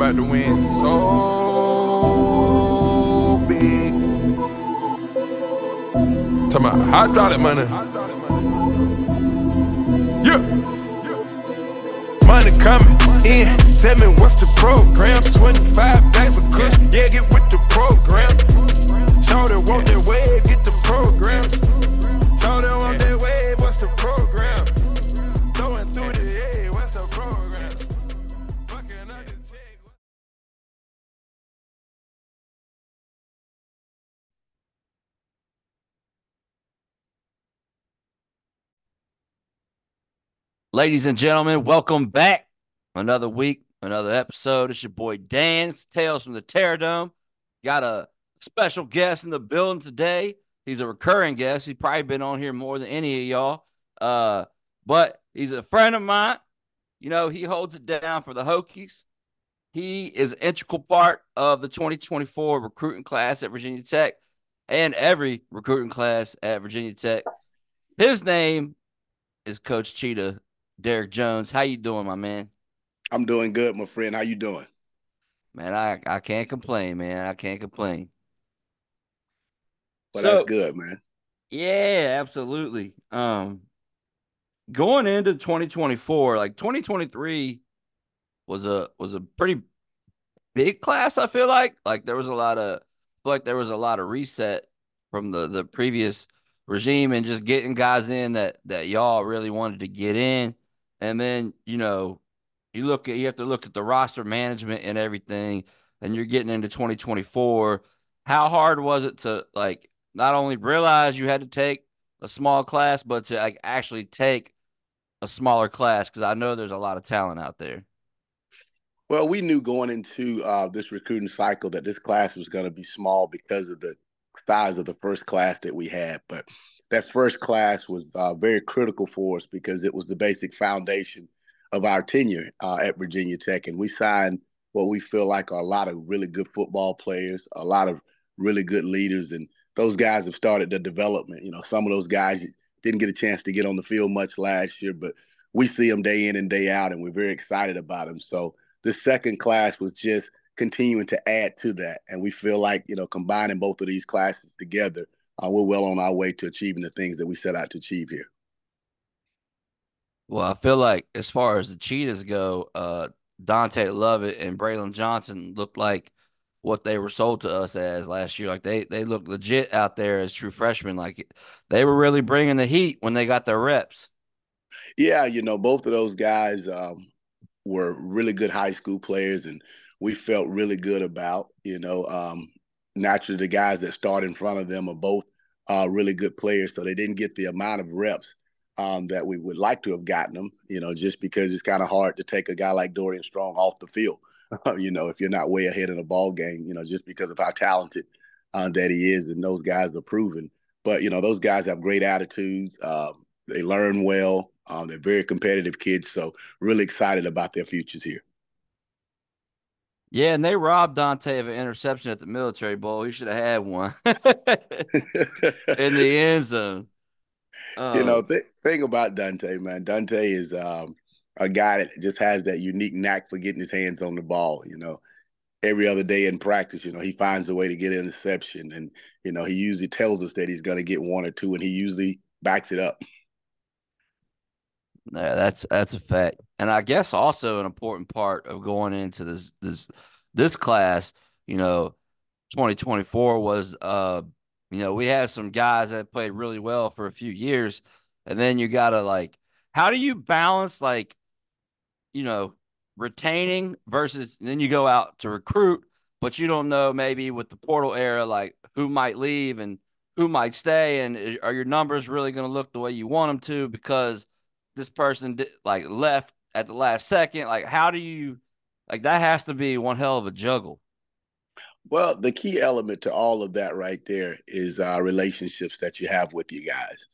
about to win so big. Talking about hydraulic money. Yeah. Money coming in. Tell me what's the program? 25 bags of kush. Yeah, get with the program. Show them want that wave, get the program. Ladies and gentlemen, welcome back. Another week, another episode. It's your boy Dan's Tales from the Terrordome. Got a special guest in the building today. He's a recurring guest. He's probably been on here more than any of y'all. Uh, but he's a friend of mine. You know, he holds it down for the Hokies. He is an integral part of the 2024 recruiting class at Virginia Tech and every recruiting class at Virginia Tech. His name is Coach Cheetah, Derek Jones. How you doing, my man? I'm doing good, my friend. How you doing? Man, I, I can't complain, man. I can't complain. But So- that's good, man. Yeah, absolutely. Um going into 2024, like 2023 was a was a pretty big class, I feel like. Like there was a lot of like there was a lot of reset from the the previous regime and just getting guys in that that y'all really wanted to get in. And then, you know, you look at you have to look at the roster management and everything, and you're getting into 2024. How hard was it to like not only realize you had to take a small class, but to like actually take a smaller class? Because I know there's a lot of talent out there. Well, we knew going into uh, this recruiting cycle that this class was going to be small because of the size of the first class that we had. But that first class was uh, very critical for us because it was the basic foundation of our tenure uh, at Virginia Tech. And we signed what we feel like are a lot of really good football players, a lot of really good leaders. And those guys have started the development. You know, some of those guys didn't get a chance to get on the field much last year, but we see them day in and day out, and we're very excited about them. So the second class was just continuing to add to that. And we feel like, you know, combining both of these classes together, uh, we're well on our way to achieving the things that we set out to achieve here. Well, I feel like as far as the cheetahs go, uh, Dante Lovett and Braylon Johnson looked like what they were sold to us as last year. Like they they looked legit out there as true freshmen. Like they were really bringing the heat when they got their reps. Yeah, you know, both of those guys um, were really good high school players, and we felt really good about. You know, um, naturally, the guys that start in front of them are both uh, really good players, so they didn't get the amount of reps um, that we would like to have gotten them. You know, just because it's kind of hard to take a guy like Dorian Strong off the field. you know, if you're not way ahead in a ball game, you know, just because of how talented uh, that he is, and those guys are proven. But you know, those guys have great attitudes. Um, they learn well. Um, they're very competitive kids, so really excited about their futures here. Yeah, and they robbed Dante of an interception at the Military Bowl. He should have had one in the end zone. you know, Um, th- thing about Dante, man, Dante is um, a guy that just has that unique knack for getting his hands on the ball. You know, every other day in practice, you know, he finds a way to get an interception, and you know, he usually tells us that he's going to get one or two, and he usually backs it up. Yeah, that's that's a fact. And I guess also an important part of going into this this this class, you know, 2024 was uh you know, we had some guys that played really well for a few years and then you got to like how do you balance like you know, retaining versus then you go out to recruit, but you don't know maybe with the portal era like who might leave and who might stay and are your numbers really going to look the way you want them to because this person did, like left at the last second like how do you like that has to be one hell of a juggle Well, the key element to all of that right there is uh, relationships that you have with you guys.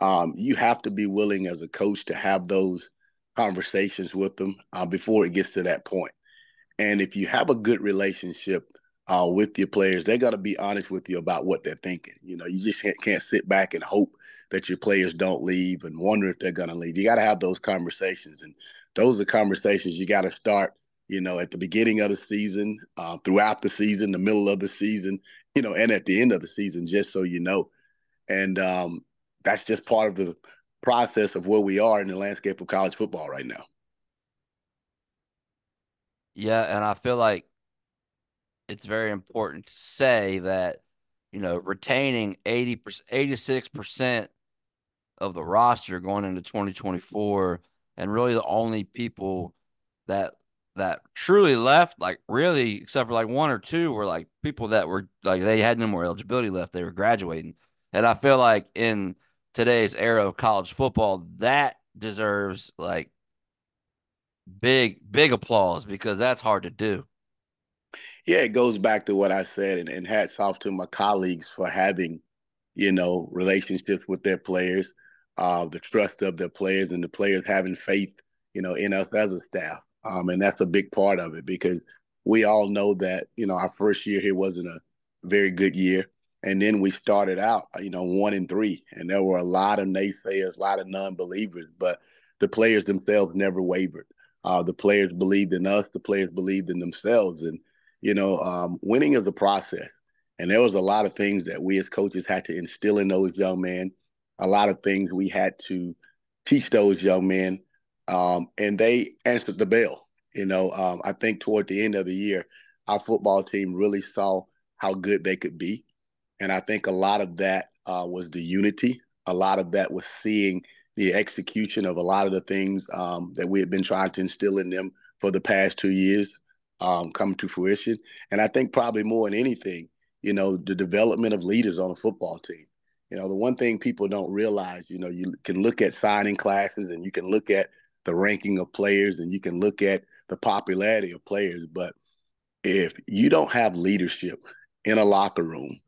Um, you have to be willing as a coach to have those conversations with them uh, before it gets to that point. And if you have a good relationship uh, with your players, they got to be honest with you about what they're thinking. You know, you just can't, can't sit back and hope that your players don't leave and wonder if they're going to leave. You got to have those conversations, and those are conversations you got to start you know, at the beginning of the season, uh, throughout the season, the middle of the season, you know, and at the end of the season, just so you know. And um, that's just part of the process of where we are in the landscape of college football right now. Yeah, and I feel like it's very important to say that, you know, retaining 80 86% of the roster going into 2024 and really the only people that that truly left, like really, except for like one or two, were like people that were like they had no more eligibility left. They were graduating. And I feel like in today's era of college football, that deserves like big, big applause because that's hard to do. Yeah, it goes back to what I said, and, and hats off to my colleagues for having, you know, relationships with their players, uh, the trust of their players, and the players having faith, you know, in us as a staff. Um, and that's a big part of it because we all know that, you know, our first year here wasn't a very good year. And then we started out, you know, one and three, and there were a lot of naysayers, a lot of non-believers, but the players themselves never wavered. Uh, the players believed in us. The players believed in themselves, and you know, um, winning is a process. And there was a lot of things that we as coaches had to instill in those young men. A lot of things we had to teach those young men, um, and they answered the bell. You know, um, I think toward the end of the year, our football team really saw how good they could be. And I think a lot of that uh, was the unity. A lot of that was seeing the execution of a lot of the things um, that we had been trying to instill in them for the past two years um, come to fruition. And I think probably more than anything, you know, the development of leaders on a football team. You know, the one thing people don't realize, you know, you can look at signing classes and you can look at the ranking of players and you can look at the popularity of players, but if you don't have leadership in a locker room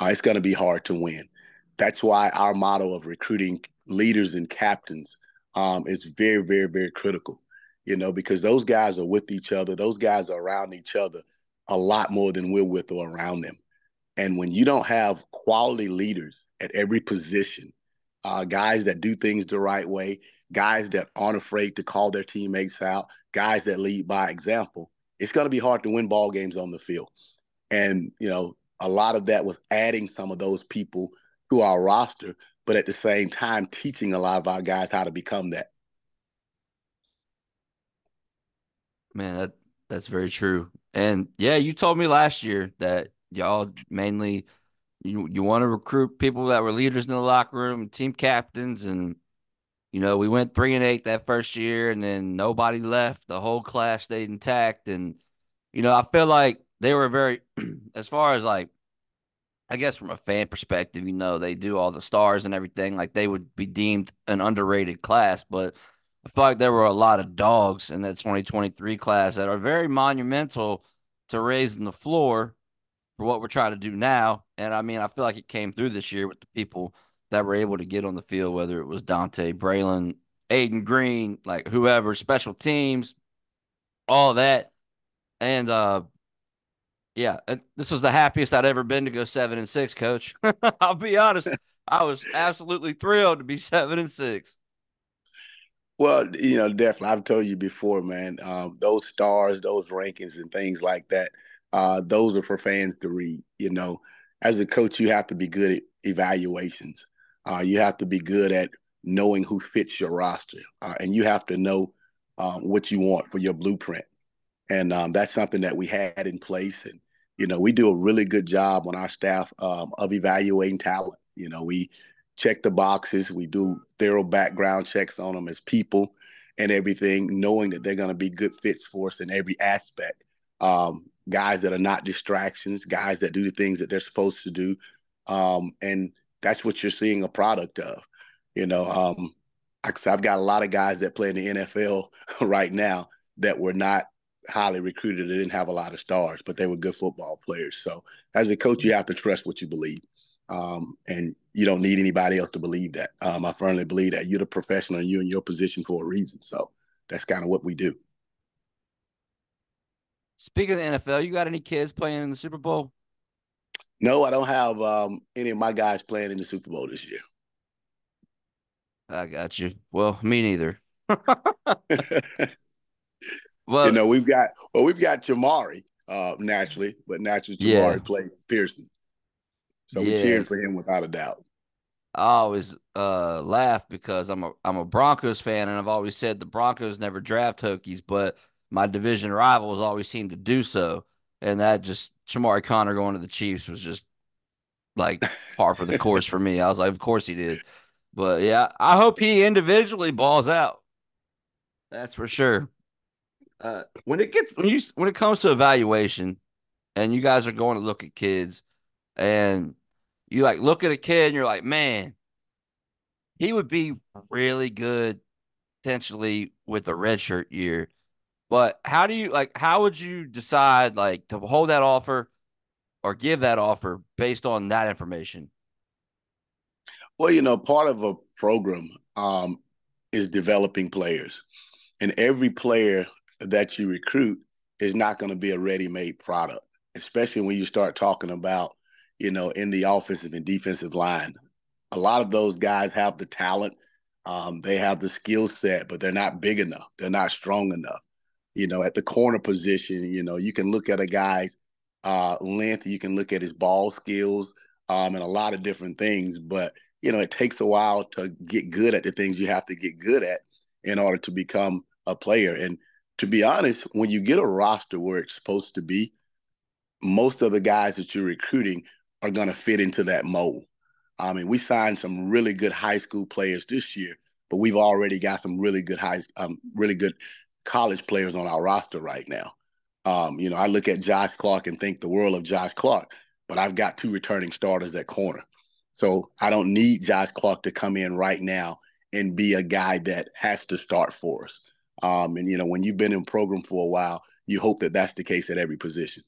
uh, it's going to be hard to win. That's why our motto of recruiting leaders and captains um, is very, very, very critical. You know, because those guys are with each other. Those guys are around each other a lot more than we're with or around them. And when you don't have quality leaders at every position, uh, guys that do things the right way, guys that aren't afraid to call their teammates out, guys that lead by example, it's going to be hard to win ball games on the field. And you know, a lot of that was adding some of those people to our roster, but at the same time teaching a lot of our guys how to become that. Man, that that's very true. And yeah, you told me last year that y'all mainly you you want to recruit people that were leaders in the locker room, team captains, and you know we went three and eight that first year, and then nobody left. The whole class stayed intact, and you know I feel like they were very, as far as like, I guess from a fan perspective, you know, they do all the stars and everything. Like they would be deemed an underrated class, but I feel like there were a lot of dogs in that 2023 class that are very monumental to raising the floor for what we're trying to do now. And I mean, I feel like it came through this year with the people that were able to get on the field, whether it was Dante Braylon, Aiden Green, like whoever, special teams, all that. And uh yeah, this was the happiest I'd ever been to go seven and six, Coach. I'll be honest, I was absolutely thrilled to be seven and six. Well, you know, definitely. I've told you before, man. Um, those stars, those rankings, and things like that. Uh, those are for fans to read. You know, as a coach, you have to be good at evaluations. Uh, you have to be good at knowing who fits your roster, uh, and you have to know um, what you want for your blueprint. And um, that's something that we had in place. And you know, we do a really good job on our staff um, of evaluating talent. You know, we check the boxes, we do thorough background checks on them as people and everything, knowing that they're going to be good fits for us in every aspect. Um, guys that are not distractions, guys that do the things that they're supposed to do. Um, and that's what you're seeing a product of. You know, um, I've got a lot of guys that play in the NFL right now that were not highly recruited. They didn't have a lot of stars, but they were good football players. So as a coach, you have to trust what you believe. Um, and you don't need anybody else to believe that. Um, I firmly believe that you're the professional and you're in your position for a reason. So that's kind of what we do. Speaking of the NFL, you got any kids playing in the Super Bowl? No, I don't have um, any of my guys playing in the Super Bowl this year. I got you. Well, me neither. well, you know, we've got well, we've got Jamari uh, naturally, but naturally Jamari yeah. played Pierson, so yeah. we're cheering for him without a doubt. I always uh, laugh because I'm a I'm a Broncos fan, and I've always said the Broncos never draft Hokies, but my division rivals always seem to do so, and that just Chamarri Conner going to the Chiefs was just like par for the course for me. I was like, of course he did, but yeah, I hope he individually balls out. That's for sure. Uh, when it gets when you when it comes to evaluation, and you guys are going to look at kids, and you like look at a kid and you're like, man, he would be really good potentially with a redshirt year. But how do you like how would you decide like to hold that offer or give that offer based on that information? Well, you know, part of a program um, is developing players. And every player that you recruit is not going to be a ready-made product, especially when you start talking about you know, in the offensive and defensive line. A lot of those guys have the talent, um, they have the skill set, but they're not big enough. They're not strong enough. You know, at the corner position, you know, you can look at a guy's uh, length, you can look at his ball skills, um, and a lot of different things. But you know, it takes a while to get good at the things you have to get good at in order to become a player. And to be honest, when you get a roster where it's supposed to be, most of the guys that you're recruiting are going to fit into that mold. I mean, we signed some really good high school players this year, but we've already got some really good high, um, really good college players on our roster right now. Um, you know, I look at Josh Clark and think the world of Josh Clark, but I've got two returning starters at corner. So I don't need Josh Clark to come in right now and be a guy that has to start for us. Um, and you know, when you've been in program for a while, you hope that that's the case at every position.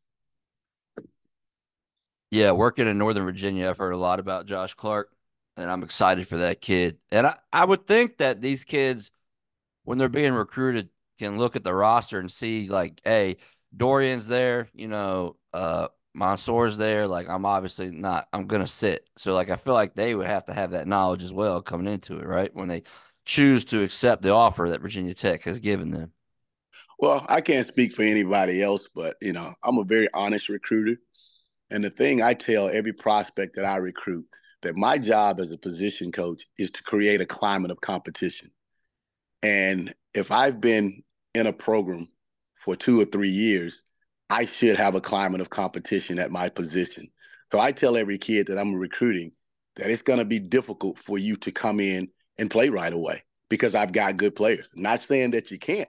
Yeah, working in Northern Virginia, I've heard a lot about Josh Clark, and I'm excited for that kid. And I, I would think that these kids, when they're being recruited, can look at the roster and see like, hey, Dorian's there, you know, uh, Mansoor's there. Like, I'm obviously not. I'm gonna sit. So, like, I feel like they would have to have that knowledge as well coming into it, right? When they choose to accept the offer that Virginia Tech has given them. Well, I can't speak for anybody else, but you know, I'm a very honest recruiter. And the thing I tell every prospect that I recruit that my job as a position coach is to create a climate of competition. And if I've been in a program for two or three years, I should have a climate of competition at my position. So I tell every kid that I'm recruiting that it's going to be difficult for you to come in and play right away because I've got good players. I'm not saying that you can't,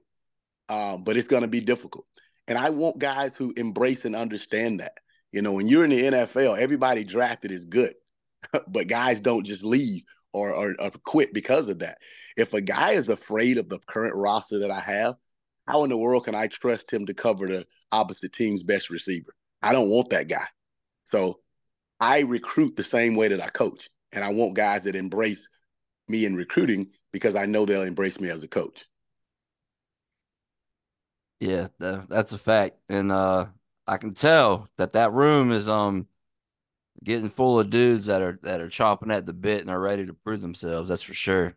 um, but it's going to be difficult. And I want guys who embrace and understand that. You know, when you're in the NFL, everybody drafted is good, but guys don't just leave or, or, or quit because of that. If a guy is afraid of the current roster that I have, how in the world can I trust him to cover the opposite team's best receiver? I don't want that guy. So I recruit the same way that I coach. And I want guys that embrace me in recruiting because I know they'll embrace me as a coach. Yeah, that's a fact. And uh I can tell that that room is um getting full of dudes that are that are chomping at the bit and are ready to prove themselves. That's for sure.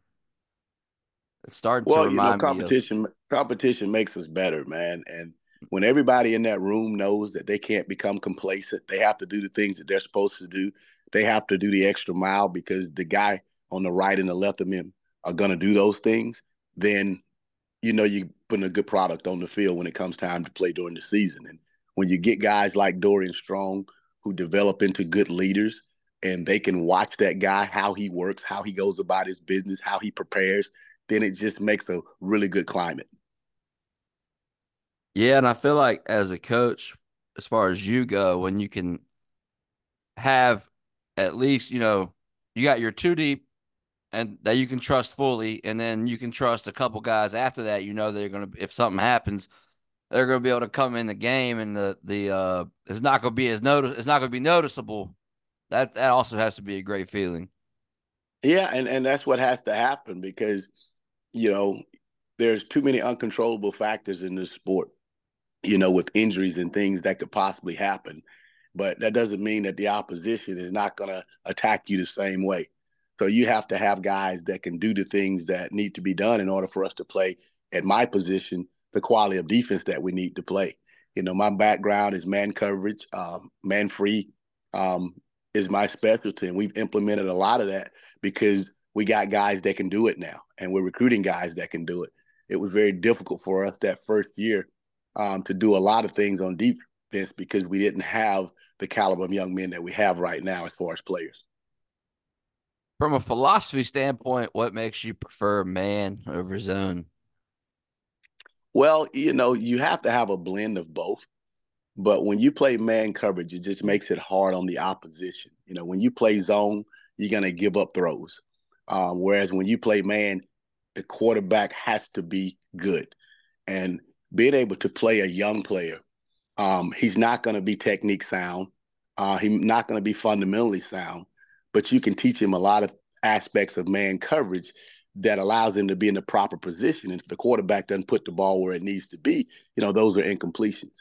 Well, you know, competition. Of... competition makes us better, man. And when everybody in that room knows that they can't become complacent, they have to do the things that they're supposed to do. They have to do the extra mile because the guy on the right and the left of them are going to do those things. Then, you know, you're putting a good product on the field when it comes time to play during the season. And when you get guys like Dorian Strong who develop into good leaders and they can watch that guy, how he works, how he goes about his business, how he prepares, then it just makes a really good climate. Yeah, and I feel like as a coach, as far as you go, when you can have at least, you know, you got your two deep and that you can trust fully, and then you can trust a couple guys after that, you know they're gonna if something happens, they're going to be able to come in the game, and the the uh, it's not going to be as notice. It's not to be noticeable. That that also has to be a great feeling. Yeah, and and that's what has to happen because you know there's too many uncontrollable factors in this sport. You know, with injuries and things that could possibly happen, but that doesn't mean that the opposition is not going to attack you the same way. So you have to have guys that can do the things that need to be done in order for us to play at my position the quality of defense that we need to play. You know, my background is man coverage, um, man free um, is my specialty, and we've implemented a lot of that because we got guys that can do it now, and we're recruiting guys that can do it. It was very difficult for us that first year um, to do a lot of things on defense because we didn't have the caliber of young men that we have right now as far as players. From a philosophy standpoint, what makes you prefer man over zone? Well, you know, you have to have a blend of both. But when you play man coverage, it just makes it hard on the opposition. You know, when you play zone, you're going to give up throws. Um, whereas when you play man, the quarterback has to be good. And being able to play a young player, um, he's not going to be technique sound. Uh, he's not going to be fundamentally sound, but you can teach him a lot of aspects of man coverage that allows him to be in the proper position. And if the quarterback doesn't put the ball where it needs to be, you know, those are incompletions.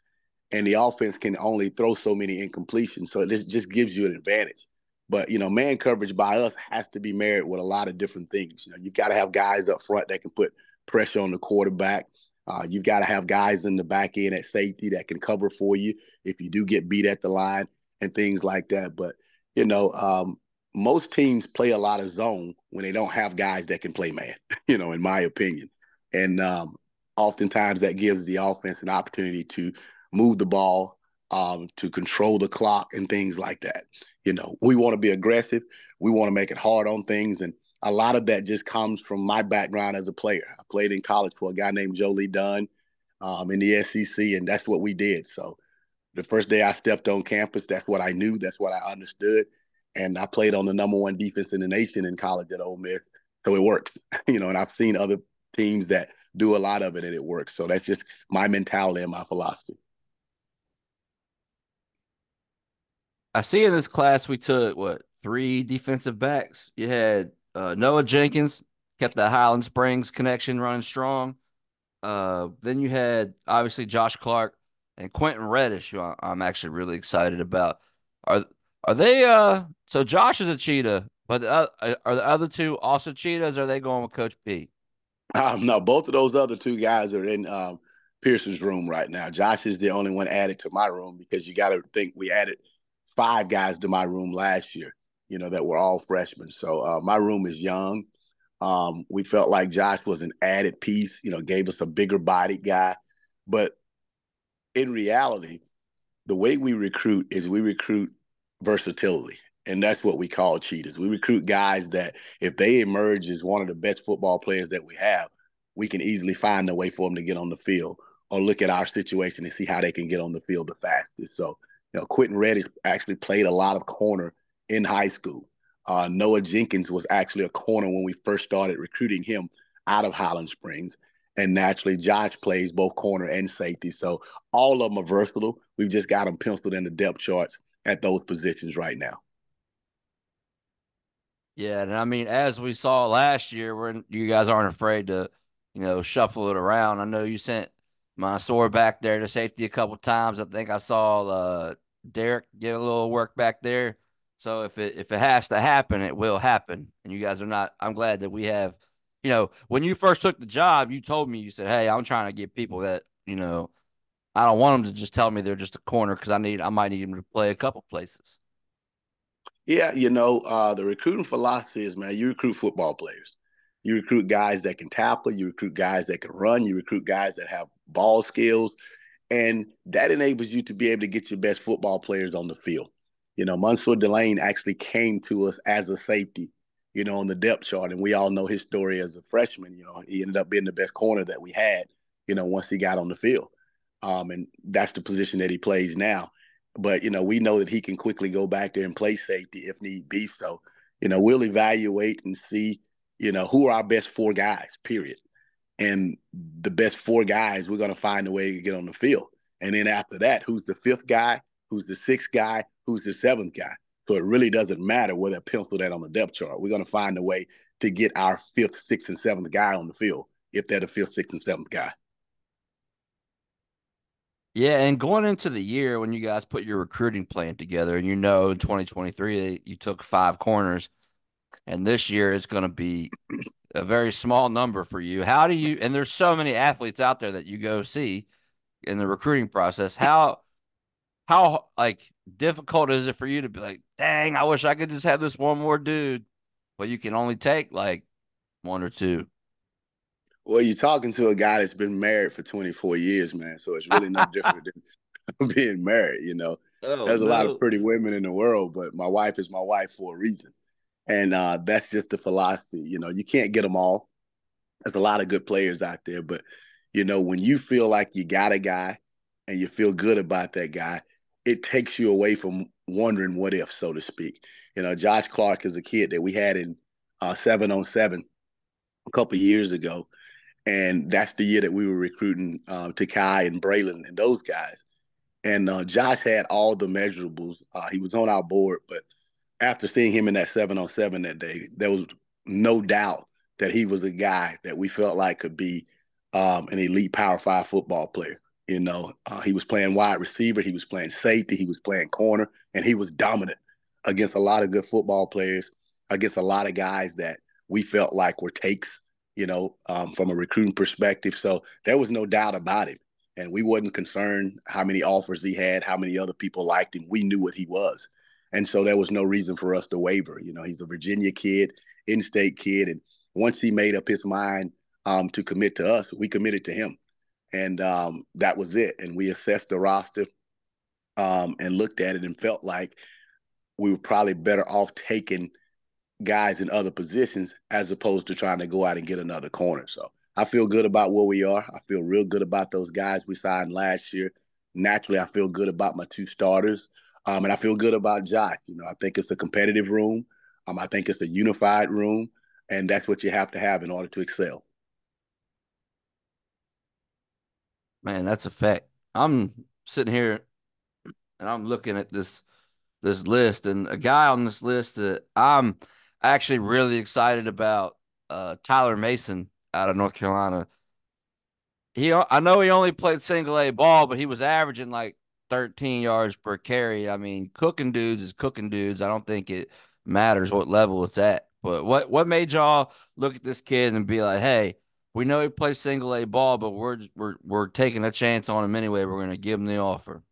And the offense can only throw so many incompletions. So this just gives you an advantage. But, you know, man coverage by us has to be married with a lot of different things. You know, you've got to have guys up front that can put pressure on the quarterback. Uh, you've got to have guys in the back end at safety that can cover for you if you do get beat at the line and things like that. But, you know, um, most teams play a lot of zone when they don't have guys that can play man, you know, in my opinion. And um, oftentimes that gives the offense an opportunity to move the ball, um, to control the clock and things like that. You know, we want to be aggressive. We want to make it hard on things. And a lot of that just comes from my background as a player. I played in college for a guy named Joe Lee Dunn um, in the SEC, and that's what we did. So the first day I stepped on campus, that's what I knew, that's what I understood and I played on the number one defense in the nation in college at Ole Miss, so it works. you know, and I've seen other teams that do a lot of it and it works. So that's just my mentality and my philosophy. I see in this class we took what three defensive backs. You had uh, Noah Jenkins kept the Highland Springs connection running strong. Uh, then you had obviously Josh Clark and Quentin Reddish, who I'm actually really excited about. Are are they uh so Josh is a cheetah, but uh, are the other two also cheetahs? are they going with Coach P? Um, no, both of those other two guys are in um, Pierson's room right now. Josh is the only one added to my room because you got to think we added five guys to my room last year. You know that were all freshmen. So uh, my room is young. Um, we felt like Josh was an added piece. You know, gave us a bigger body guy, but in reality, the way we recruit is we recruit versatility. And that's what we call cheetahs. We recruit guys that if they emerge as one of the best football players that we have, we can easily find a way for them to get on the field or look at our situation and see how they can get on the field the fastest. So, you know, Quentin Reddish actually played a lot of corner in high school. Uh, Noah Jenkins was actually a corner when we first started recruiting him out of Highland Springs. And naturally, Josh plays both corner and safety. So all of them are versatile. We've just got them penciled in the depth charts at those positions right now. Yeah, and I mean, as we saw last year, when you guys aren't afraid to, you know, shuffle it around. I know you sent Mansoor back there to safety a couple times. I think I saw uh, Derek get a little work back there. So if it if it has to happen, it will happen. And you guys are not. I'm glad that we have. You know, when you first took the job, you told me you said, "Hey, I'm trying to get people that you know I don't want them to just tell me they're just a corner because I need I might need them to play a couple places. Yeah, you know, uh, the recruiting philosophy is man, you recruit football players. You recruit guys that can tackle, you recruit guys that can run, you recruit guys that have ball skills, and that enables you to be able to get your best football players on the field. You know, Mansoor Delane actually came to us as a safety, you know, on the depth chart, and we all know his story as a freshman. You know, he ended up being the best corner that we had, you know, once he got on the field um, and that's the position that he plays now. But you know, we know that he can quickly go back there and play safety if need be. So, you know, we'll evaluate and see, you know, who are our best four guys. Period. And the best four guys, we're going to find a way to get on the field. And then after that, who's the fifth guy? Who's the sixth guy? Who's the seventh guy? So it really doesn't matter where they're penciled at on the depth chart. We're going to find a way to get our fifth, sixth, and seventh guy on the field if they're the fifth, sixth, and seventh guy. Yeah, and going into the year when you guys put your recruiting plan together, and you know in 2023 you took five corners, and this year it's going to be a very small number for you. How do you? And there's so many athletes out there that you go see in the recruiting process. How how like difficult is it for you to be like, dang, I wish I could just have this one more dude, but you can only take like one or two. Well, you're talking to a guy that's been married for 24 years, man. So it's really no different than being married. You know, oh, there's a no. lot of pretty women in the world, but my wife is my wife for a reason, and uh, that's just the philosophy. You know, you can't get them all. There's a lot of good players out there, but you know, when you feel like you got a guy and you feel good about that guy, it takes you away from wondering what if, so to speak. You know, Josh Clark is a kid that we had in uh, seven on seven a couple years ago and that's the year that we were recruiting uh, Takai and Braylon and those guys. And uh, Josh had all the measurables. Uh, he was on our board, but after seeing him in that seven on seven that day, there was no doubt that he was a guy that we felt like could be um, an elite Power Five football player. You know, uh, he was playing wide receiver, he was playing safety, he was playing corner, and he was dominant against a lot of good football players, against a lot of guys that we felt like were takes you know, um, from a recruiting perspective. So there was no doubt about him. And we wasn't concerned how many offers he had, how many other people liked him. We knew what he was. And so there was no reason for us to waver. You know, he's a Virginia kid, in-state kid. And once he made up his mind um, to commit to us, we committed to him. And um, that was it. And we assessed the roster um, and looked at it and felt like we were probably better off taking guys in other positions as opposed to trying to go out and get another corner. So I feel good about where we are. I feel real good about those guys we signed last year. Naturally, I feel good about my two starters. Um, and I feel good about Josh. You know, I think it's a competitive room. Um, I think it's a unified room. And that's what you have to have in order to excel. Man, that's a fact. I'm sitting here and I'm looking at this this list and a guy on this list that I'm – actually really excited about uh, Tyler Mason out of North Carolina. He, I know he only played single A ball, but he was averaging like 13 yards per carry. I mean, cooking dudes is cooking dudes. I don't think it matters what level it's at. But what what made y'all look at this kid and be like, hey, we know he plays single A ball, but we're we're we're taking a chance on him anyway. We're going to give him the offer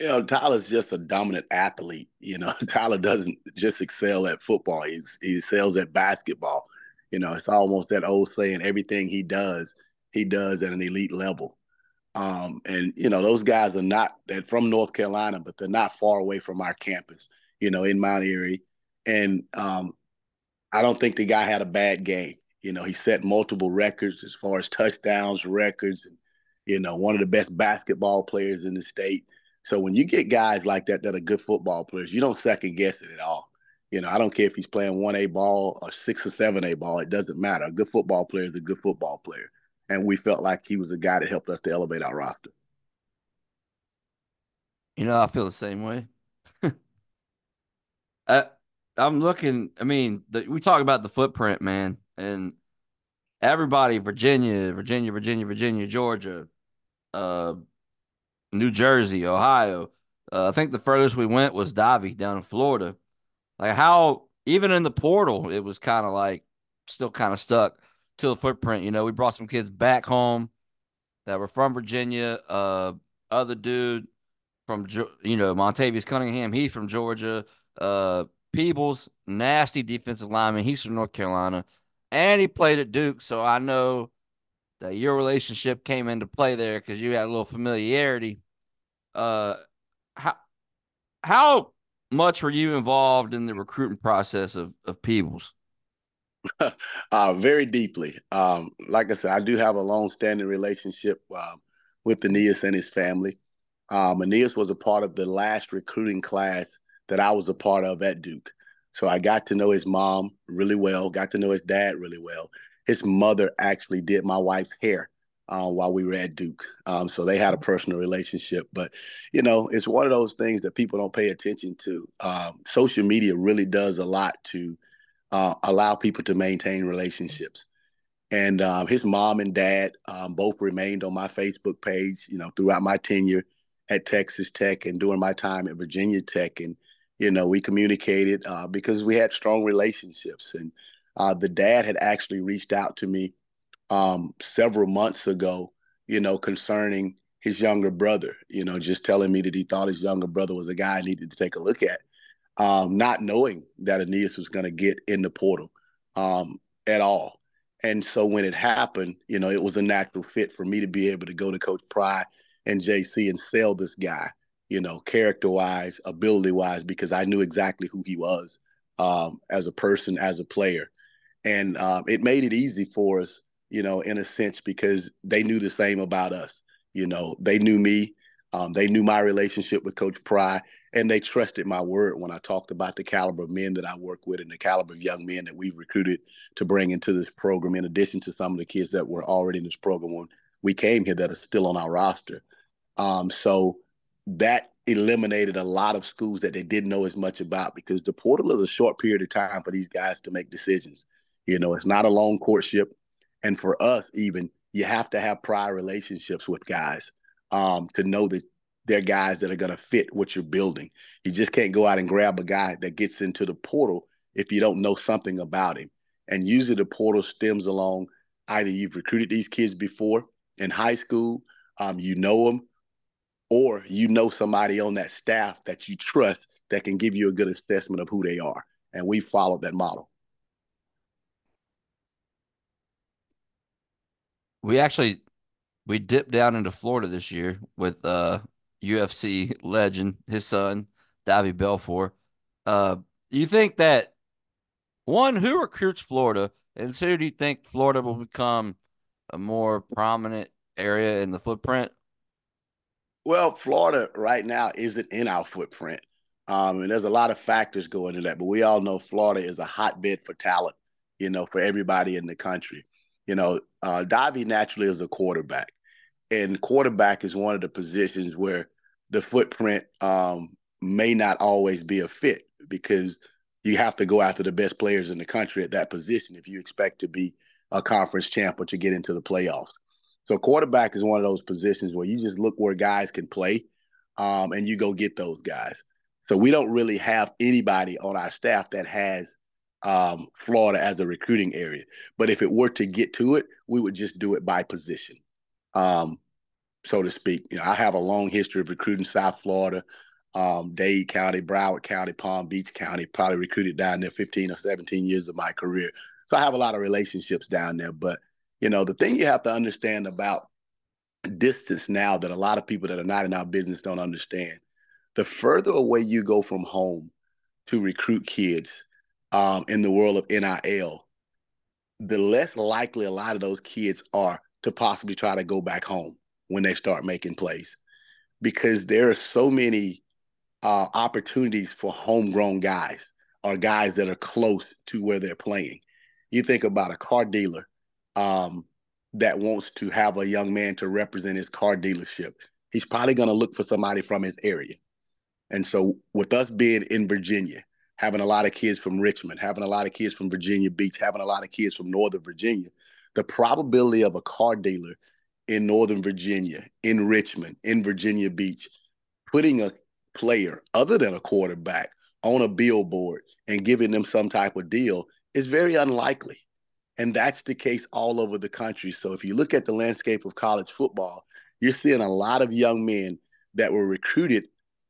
you know, Tyler's just a dominant athlete. You know, Tyler doesn't just excel at football; he's he excels at basketball. You know, it's almost that old saying: everything he does, he does at an elite level. Um, and you know, those guys are not they're from North Carolina, but they're not far away from our campus. You know, in Mount Airy, and um, I don't think the guy had a bad game. You know, he set multiple records as far as touchdowns records, and you know, one of the best basketball players in the state so when you get guys like that that are good football players, you don't second guess it at all. You know, I don't care if he's playing one A ball or six or seven A ball. It doesn't matter. A good football player is a good football player, and we felt like he was the guy that helped us to elevate our roster. You know, I feel the same way. I, I'm looking. I mean, the, we talk about the footprint, man, and everybody, Virginia, Virginia, Virginia, Virginia, Georgia, uh, New Jersey, Ohio. Uh, I think the furthest we went was Davie down in Florida. Like how even in the portal, it was kind of like still kind of stuck to the footprint. You know, we brought some kids back home that were from Virginia. Uh, other dude from you know Montavious Cunningham, he's from Georgia. Uh, Peebles, nasty defensive lineman, he's from North Carolina, and he played at Duke, so I know that your relationship came into play there because you had a little familiarity. Uh, how how much were you involved in the recruiting process of of Peebles? uh, very deeply. Um, like I said, I do have a long-standing relationship uh, with Aeneas and his family. Um, Aeneas was a part of the last recruiting class that I was a part of at Duke. So I got to know his mom really well, got to know his dad really well his mother actually did my wife's hair uh, while we were at Duke. Um, so they had a personal relationship. But, you know, it's one of those things that people don't pay attention to. Um, social media really does a lot to uh, allow people to maintain relationships. And um, his mom and dad um, both remained on my Facebook page, you know, throughout my tenure at Texas Tech and during my time at Virginia Tech. And, you know, we communicated uh, because we had strong relationships. And Uh, the dad had actually reached out to me um, several months ago, you know, concerning his younger brother, you know, just telling me that he thought his younger brother was a guy I needed to take a look at, um, not knowing that Aeneas was going to get in the portal um, at all. And so when it happened, you know, it was a natural fit for me to be able to go to Coach Pry and JC and sell this guy, you know, character wise, ability wise, because I knew exactly who he was um, as a person, as a player. And um, it made it easy for us, you know, in a sense, because they knew the same about us. You know, they knew me. Um, they knew my relationship with Coach Pry, and they trusted my word when I talked about the caliber of men that I work with and the caliber of young men that we've recruited to bring into this program, in addition to some of the kids that were already in this program when we came here that are still on our roster. Um, so that eliminated a lot of schools that they didn't know as much about because the portal is a short period of time for these guys to make decisions. You know, it's not a long courtship. And for us, even, you have to have prior relationships with guys um, to know that they're guys that are going to fit what you're building. You just can't go out and grab a guy that gets into the portal if you don't know something about him. And usually the portal stems along either you've recruited these kids before in high school, um, you know them, or you know somebody on that staff that you trust that can give you a good assessment of who they are. And we followed that model. We actually we dipped down into Florida this year with uh UFC legend, his son, Davi Belfort. Uh you think that one, who recruits Florida, and two, do you think Florida will become a more prominent area in the footprint? Well, Florida right now isn't in our footprint. Um, and there's a lot of factors going into that, but we all know Florida is a hotbed for talent, you know, for everybody in the country. You know, uh, Davy naturally is a quarterback, and quarterback is one of the positions where the footprint um, may not always be a fit because you have to go after the best players in the country at that position if you expect to be a conference champ or to get into the playoffs. So quarterback is one of those positions where you just look where guys can play, um, and you go get those guys. So we don't really have anybody on our staff that has um, Florida as a recruiting area. But if it were to get to it, we would just do it by position, um, so to speak. You know, I have a long history of recruiting South Florida, um, Dade County, Broward County, Palm Beach County. Probably recruited down there 15 or 17 years of my career. So I have a lot of relationships down there. But you know, the thing you have to understand about distance now that a lot of people that are not in our business don't understand. The further away you go from home to recruit kids um, in the world of NIL, the less likely a lot of those kids are to possibly try to go back home when they start making plays because there are so many uh, opportunities for homegrown guys or guys that are close to where they're playing. You think about a car dealer um, that wants to have a young man to represent his car dealership, he's probably going to look for somebody from his area. And so, with us being in Virginia, having a lot of kids from Richmond, having a lot of kids from Virginia Beach, having a lot of kids from Northern Virginia, the probability of a car dealer in Northern Virginia, in Richmond, in Virginia Beach, putting a player other than a quarterback on a billboard and giving them some type of deal is very unlikely. And that's the case all over the country. So if you look at the landscape of college football, you're seeing a lot of young men that were recruited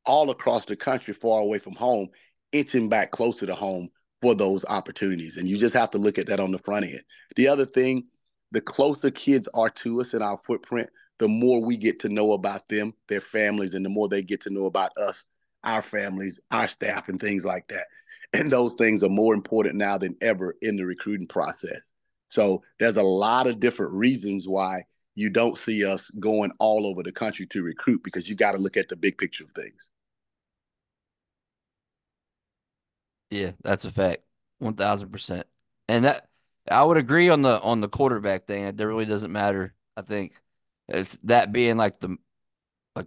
all across the country, far away from home, inching back closer to home for those opportunities. And you just have to look at that on the front end. The other thing, the closer kids are to us in our footprint, the more we get to know about them, their families, and the more they get to know about us, our families, our staff, and things like that. And those things are more important now than ever in the recruiting process. So there's a lot of different reasons why you don't see us going all over the country to recruit because you got to look at the big picture of things. Yeah, that's a fact. One thousand percent. And that I would agree on the on the quarterback thing. It really doesn't matter. I think it's that being like the like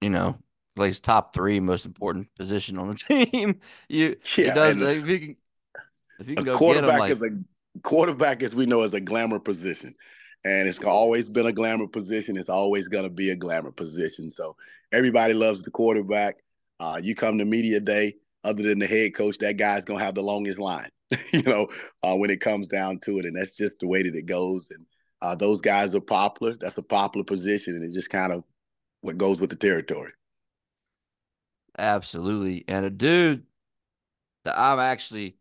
you know, like top three most important position on the team. you yeah, it does like, if you can if you can go quarterback like, is a quarterback, as we know, is a glamour position. And it's always been a glamour position. It's always going to be a glamour position. So everybody loves the quarterback. Uh, you come to media day, other than the head coach, that guy's gonna have the longest line. you know, uh, when it comes down to it, and that's just the way that it goes. And uh, those guys are popular. That's a popular position, and it's just kind of what goes with the territory. Absolutely, and a dude that I'm actually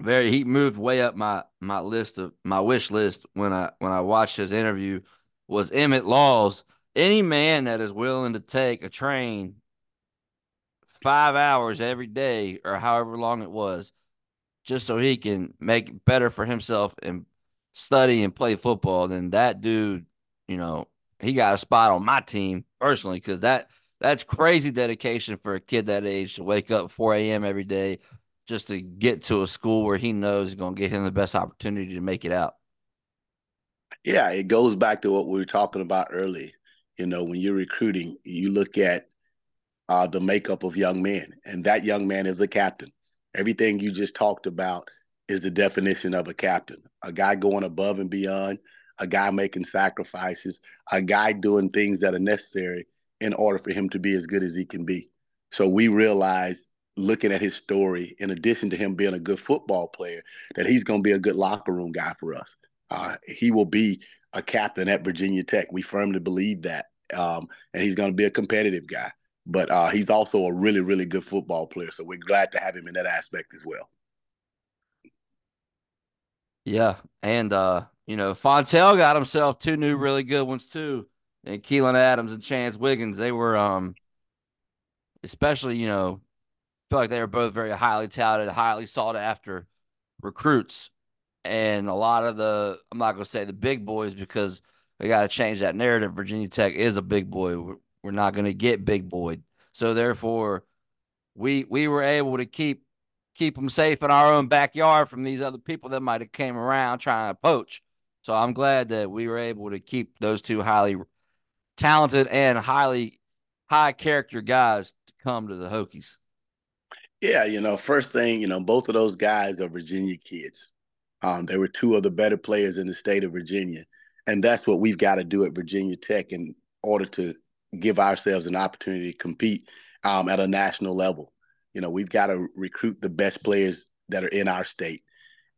very he moved way up my my list of my wish list when I when I watched his interview was Emmett Laws. Any man that is willing to take a train five hours every day or however long it was, just so he can make better for himself and study and play football, then that dude, you know, he got a spot on my team personally because that that's crazy dedication for a kid that age to wake up 4 a.m. every day just to get to a school where he knows is going to get him the best opportunity to make it out. Yeah, it goes back to what we were talking about early. You know, when you're recruiting, you look at uh, the makeup of young men, and that young man is a captain. Everything you just talked about is the definition of a captain a guy going above and beyond, a guy making sacrifices, a guy doing things that are necessary in order for him to be as good as he can be. So we realized looking at his story, in addition to him being a good football player, that he's going to be a good locker room guy for us. Uh, he will be a captain at Virginia Tech. We firmly believe that. Um, and he's going to be a competitive guy. But uh, he's also a really, really good football player. So we're glad to have him in that aspect as well. Yeah. And, uh, you know, Fontel got himself two new really good ones too. And Keylen Adams and Chance Wiggins, they were, um, especially, you know, feel like they were both very highly touted, highly sought after recruits. And a lot of the, I'm not going to say the big boys because we got to change that narrative. Virginia Tech is a big boy. We're, not going to get big boy. So therefore, we we were able to keep keep them safe in our own backyard from these other people that might have came around trying to poach. So I'm glad that we were able to keep those two highly talented and highly high character guys to come to the Hokies. Yeah, you know, first thing, you know, both of those guys are Virginia kids. Um, they were two of the better players in the state of Virginia. And that's what we've got to do at Virginia Tech in order to give ourselves an opportunity to compete um, at a national level. You know, we've got to recruit the best players that are in our state.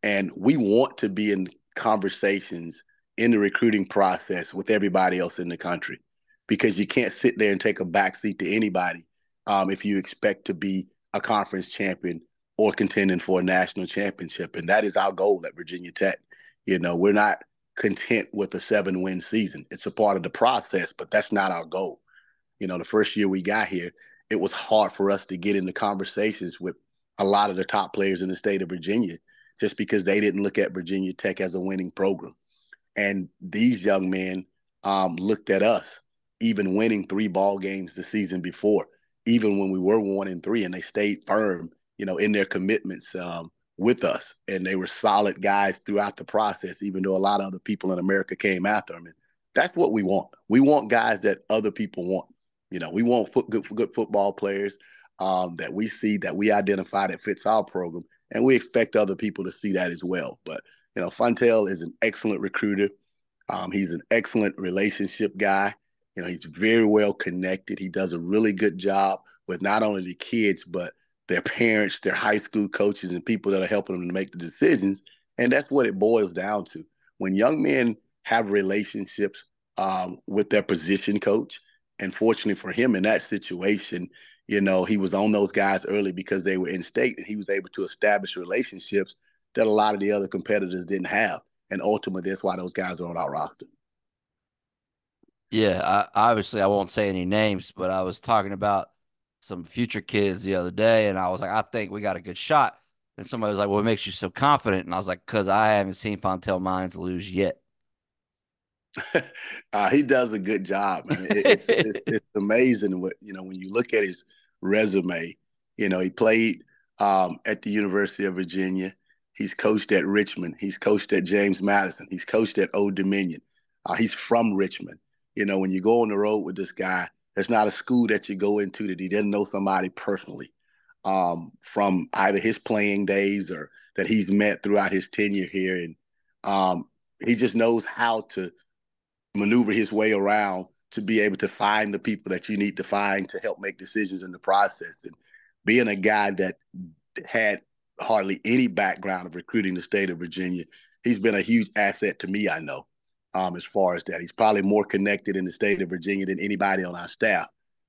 And we want to be in conversations in the recruiting process with everybody else in the country because you can't sit there and take a backseat to anybody um, if you expect to be a conference champion or contending for a national championship. And that is our goal at Virginia Tech. You know, we're not content with a seven win season. It's a part of the process, but that's not our goal. You know, the first year we got here, it was hard for us to get into conversations with a lot of the top players in the state of Virginia just because they didn't look at Virginia Tech as a winning program. And these young men um, looked at us, even winning three ball games the season before, even when we were one and three, and they stayed firm, you know, in their commitments um, with us. And they were solid guys throughout the process, even though a lot of other people in America came after them. And that's what we want. We want guys that other people want. You know, we want foot, good, good football players um, that we see that we identify that fits our program, and we expect other people to see that as well. But you know, Fontel is an excellent recruiter. Um, he's an excellent relationship guy. You know, he's very well connected. He does a really good job with not only the kids but their parents, their high school coaches, and people that are helping them to make the decisions. And that's what it boils down to. When young men have relationships um, with their position coach, and fortunately for him in that situation, you know, he was on those guys early because they were in state and he was able to establish relationships that a lot of the other competitors didn't have. And ultimately, that's why those guys are on our roster. Yeah, I, obviously, I won't say any names, but I was talking about some future kids the other day, and I was like, I think we got a good shot. And somebody was like, What makes you so confident? And I was like, Because I haven't seen Fontel Mines lose yet. uh, he does a good job, man. It, it's, it's, it's, amazing what you know when you look at his resume. You know, he played um, at the University of Virginia. He's coached at Richmond. He's coached at James Madison. He's coached at Old Dominion. Uh, he's from Richmond. You know, when you go on the road with this guy, there's not a school that you go into that he didn't know somebody personally um, from either his playing days or that he's met throughout his tenure here. And um, he just knows how to maneuver his way around to be able to find the people that you need to find to help make decisions in the process. And being a guy that had hardly any background of recruiting the state of Virginia, he's been a huge asset to me. I know, um, as far as that, he's probably more connected in the state of Virginia than anybody on our staff,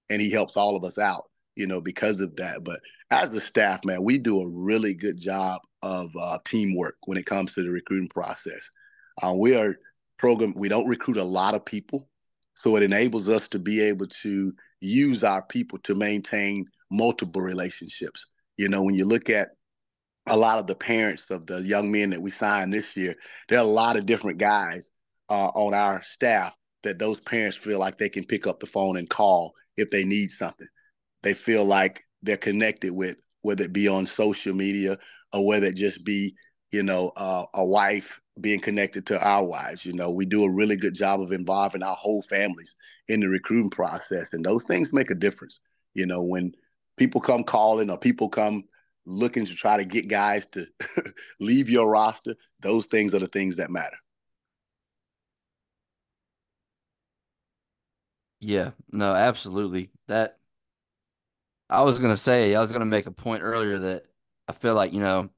and he helps all of us out, you know, because of that. But as a staff, man, we do a really good job of uh, teamwork when it comes to the recruiting process. Uh, we are program. We don't recruit a lot of people, so it enables us to be able to use our people to maintain multiple relationships. You know, when you look at a lot of the parents of the young men that we signed this year, there are a lot of different guys uh, on our staff that those parents feel like they can pick up the phone and call if they need something. They feel like they're connected with, whether it be on social media or whether it just be, you know, uh, a wife being connected to our wives. You know, we do a really good job of involving our whole families in the recruiting process, and those things make a difference. You know, when people come calling or people come looking to try to get guys to leave your roster, those things are the things that matter. Yeah, no, absolutely. That I was gonna say, I was gonna make a point earlier that I feel like, you know,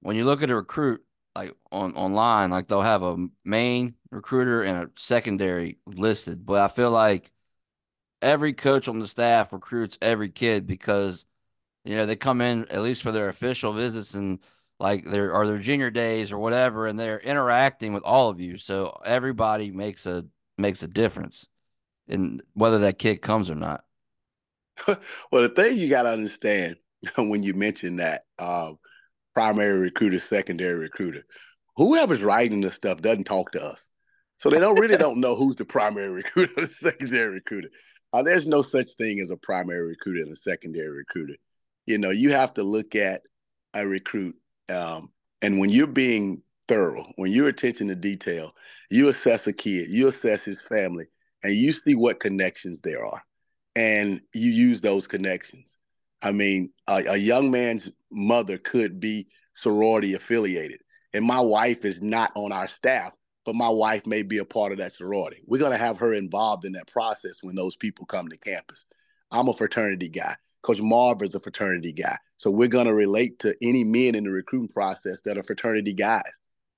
when you look at a recruit like on online, like they'll have a main recruiter and a secondary listed, but I feel like every coach on the staff recruits every kid because you know they come in at least for their official visits and like their or their junior days or whatever and they're interacting with all of you. So everybody makes a makes a difference in whether that kid comes or not. Well the thing you got to understand when you mention that uh, primary recruiter secondary recruiter whoever's writing this stuff doesn't talk to us so they don't really don't know who's the primary recruiter the secondary recruiter uh, there's no such thing as a primary recruiter and a secondary recruiter. You know, you have to look at a recruit, um, and when you're being thorough, when you're attention to detail, you assess a kid, you assess his family, and you see what connections there are, and you use those connections. I mean, a, a young man's mother could be sorority affiliated, and my wife is not on our staff, but my wife may be a part of that sorority. We're going to have her involved in that process when those people come to campus. I'm a fraternity guy. Coach Marv is a fraternity guy. So we're going to relate to any men in the recruiting process that are fraternity guys.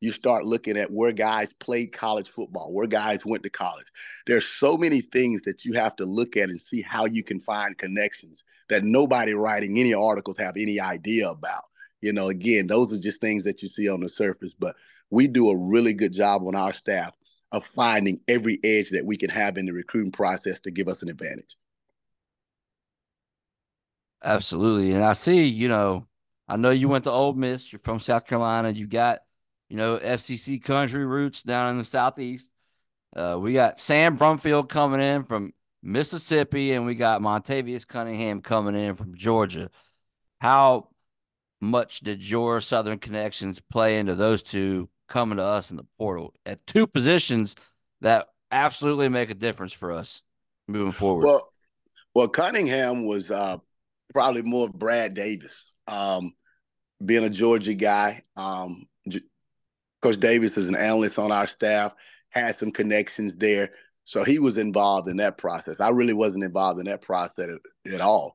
You start looking at where guys played college football, where guys went to college. There's so many things that you have to look at and see how you can find connections that nobody writing any articles have any idea about. You know, again, those are just things that you see on the surface. But we do a really good job on our staff of finding every edge that we can have in the recruiting process to give us an advantage. Absolutely. And I see, you know, I know you went to Ole Miss, you're from South Carolina, you got, you know, SEC country roots down in the Southeast. Uh, we got Sam Brumfield coming in from Mississippi, and we got Montavious Cunningham coming in from Georgia. How much did your Southern connections play into those two coming to us in the portal at two positions that absolutely make a difference for us moving forward. Well, well, Cunningham was uh, probably more Brad Davis, um, being a Georgia guy. Um, Coach Davis is an analyst on our staff, had some connections there. So he was involved in that process. I really wasn't involved in that process at, at all.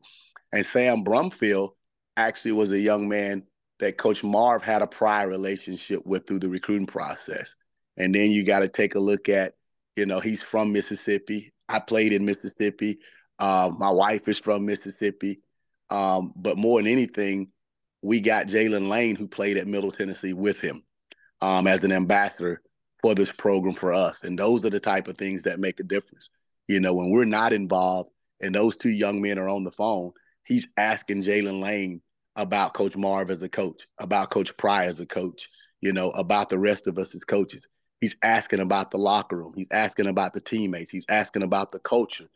And Sam Brumfield actually was a young man that Coach Marv had a prior relationship with through the recruiting process. And then you got to take a look at, you know, he's from Mississippi. I played in Mississippi. Uh, my wife is from Mississippi. Um, but more than anything, we got Jaylen Lane, who played at Middle Tennessee with him um, as an ambassador for this program for us. And those are the type of things that make a difference. You know, when we're not involved and those two young men are on the phone, he's asking Jaylen Lane about Coach Marv as a coach, about Coach Pry as a coach, you know, about the rest of us as coaches. He's asking about the locker room. He's asking about the teammates. He's asking about the culture.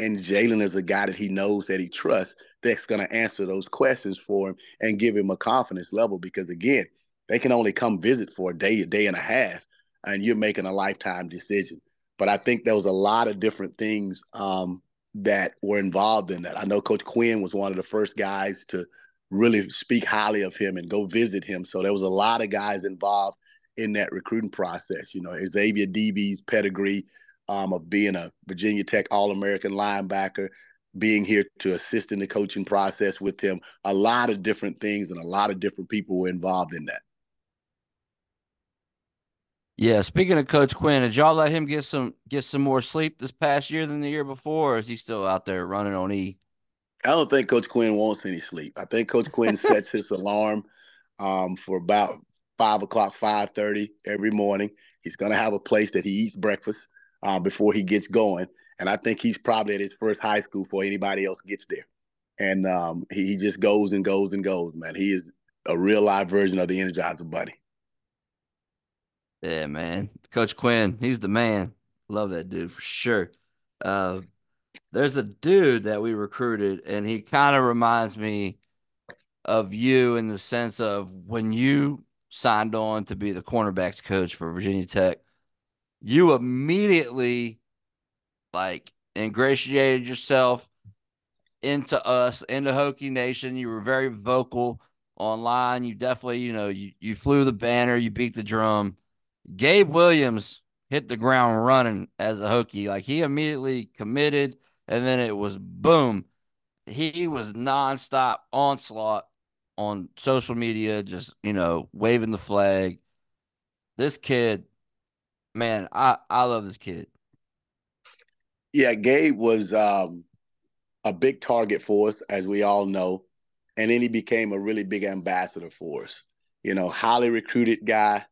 And Jaylen is a guy that he knows that he trusts that's going to answer those questions for him and give him a confidence level because, again, they can only come visit for a day, a day and a half, and you're making a lifetime decision. But I think there was a lot of different things um, that were involved in that. I know Coach Quinn was one of the first guys to really speak highly of him and go visit him. So there was a lot of guys involved in that recruiting process. You know, Xavier Adibi's pedigree um, of being a Virginia Tech All American linebacker, being here to assist in the coaching process with him. A lot of different things and a lot of different people were involved in that. Yeah, speaking of Coach Quinn, did y'all let him get some get some more sleep this past year than the year before, or is he still out there running on E? I don't think Coach Quinn wants any sleep. I think Coach Quinn sets his alarm um, for about five o'clock, five thirty every morning. He's gonna have a place that he eats breakfast uh, before he gets going, and I think he's probably at his first high school before anybody else gets there. And um, he, he just goes and goes and goes, man. He is a real live version of the Energizer Bunny. Yeah, man. Coach Quinn, he's the man. Love that dude for sure. Uh, there's a dude that we recruited, and he kind of reminds me of you in the sense of when you signed on to be the cornerbacks coach for Virginia Tech, you immediately like ingratiated yourself into us, into Hokie Nation. You were very vocal online. You definitely, you know, you, you flew the banner, you beat the drum Gabe Williams hit the ground running as a Hokie. Like he immediately committed, and then it was boom. He was nonstop onslaught on social media, just you know, waving the flag. This kid, man, I I love this kid. Yeah, Gabe was um, a big target for us, as we all know, and then he became a really big ambassador for us. You know, highly recruited guy